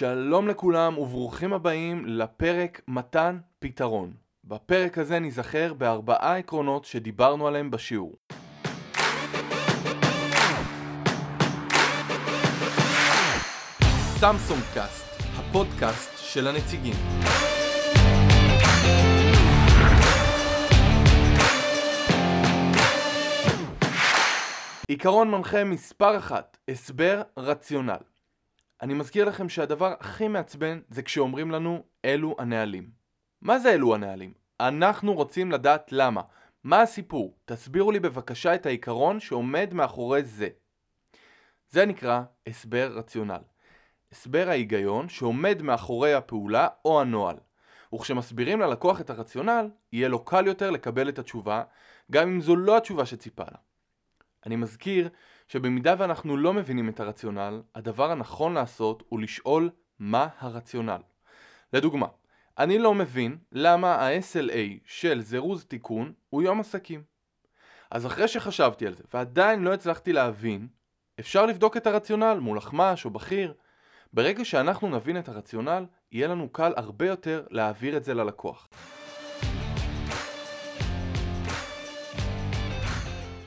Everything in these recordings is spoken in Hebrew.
שלום לכולם וברוכים הבאים לפרק מתן פתרון. בפרק הזה ניזכר בארבעה עקרונות שדיברנו עליהם בשיעור. סמסונג קאסט, הפודקאסט של הנציגים. עיקרון מנחה מספר אחת, הסבר רציונל. אני מזכיר לכם שהדבר הכי מעצבן זה כשאומרים לנו אלו הנהלים. מה זה אלו הנהלים? אנחנו רוצים לדעת למה. מה הסיפור? תסבירו לי בבקשה את העיקרון שעומד מאחורי זה. זה נקרא הסבר רציונל. הסבר ההיגיון שעומד מאחורי הפעולה או הנוהל. וכשמסבירים ללקוח את הרציונל, יהיה לו קל יותר לקבל את התשובה, גם אם זו לא התשובה שציפה לה. אני מזכיר שבמידה ואנחנו לא מבינים את הרציונל, הדבר הנכון לעשות הוא לשאול מה הרציונל. לדוגמה, אני לא מבין למה ה-SLA של זירוז תיקון הוא יום עסקים. אז אחרי שחשבתי על זה ועדיין לא הצלחתי להבין, אפשר לבדוק את הרציונל מול אחמ"ש או בכיר. ברגע שאנחנו נבין את הרציונל, יהיה לנו קל הרבה יותר להעביר את זה ללקוח.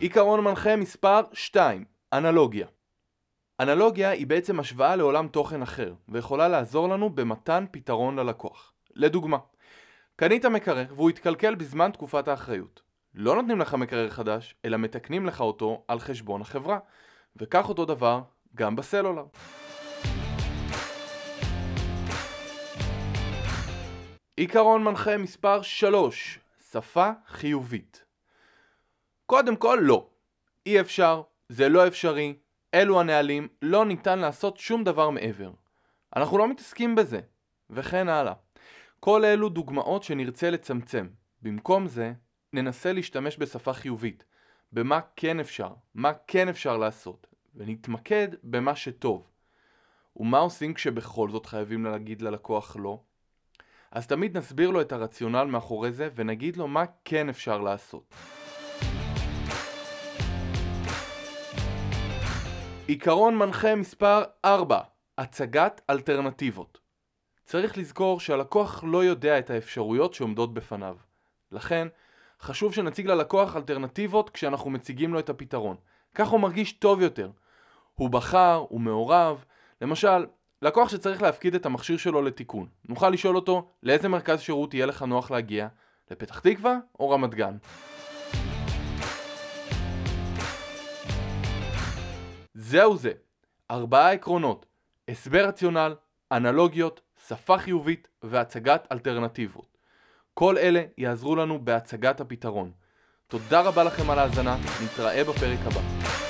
עיקרון מנחה מספר 2, אנלוגיה. אנלוגיה היא בעצם השוואה לעולם תוכן אחר, ויכולה לעזור לנו במתן פתרון ללקוח. לדוגמה, קנית מקרר והוא התקלקל בזמן תקופת האחריות. לא נותנים לך מקרר חדש, אלא מתקנים לך אותו על חשבון החברה, וכך אותו דבר גם בסלולר. עיקרון מנחה מספר 3, שפה חיובית. קודם כל לא. אי אפשר, זה לא אפשרי, אלו הנהלים, לא ניתן לעשות שום דבר מעבר. אנחנו לא מתעסקים בזה, וכן הלאה. כל אלו דוגמאות שנרצה לצמצם. במקום זה, ננסה להשתמש בשפה חיובית, במה כן אפשר, מה כן אפשר לעשות, ונתמקד במה שטוב. ומה עושים כשבכל זאת חייבים להגיד ללקוח לא? אז תמיד נסביר לו את הרציונל מאחורי זה ונגיד לו מה כן אפשר לעשות. עיקרון מנחה מספר 4 הצגת אלטרנטיבות צריך לזכור שהלקוח לא יודע את האפשרויות שעומדות בפניו. לכן, חשוב שנציג ללקוח אלטרנטיבות כשאנחנו מציגים לו את הפתרון. כך הוא מרגיש טוב יותר. הוא בחר, הוא מעורב. למשל, לקוח שצריך להפקיד את המכשיר שלו לתיקון. נוכל לשאול אותו לאיזה מרכז שירות יהיה לך נוח להגיע, לפתח תקווה או רמת גן. זהו זה, ארבעה עקרונות, הסבר רציונל, אנלוגיות, שפה חיובית והצגת אלטרנטיבות. כל אלה יעזרו לנו בהצגת הפתרון. תודה רבה לכם על ההאזנה, נתראה בפרק הבא.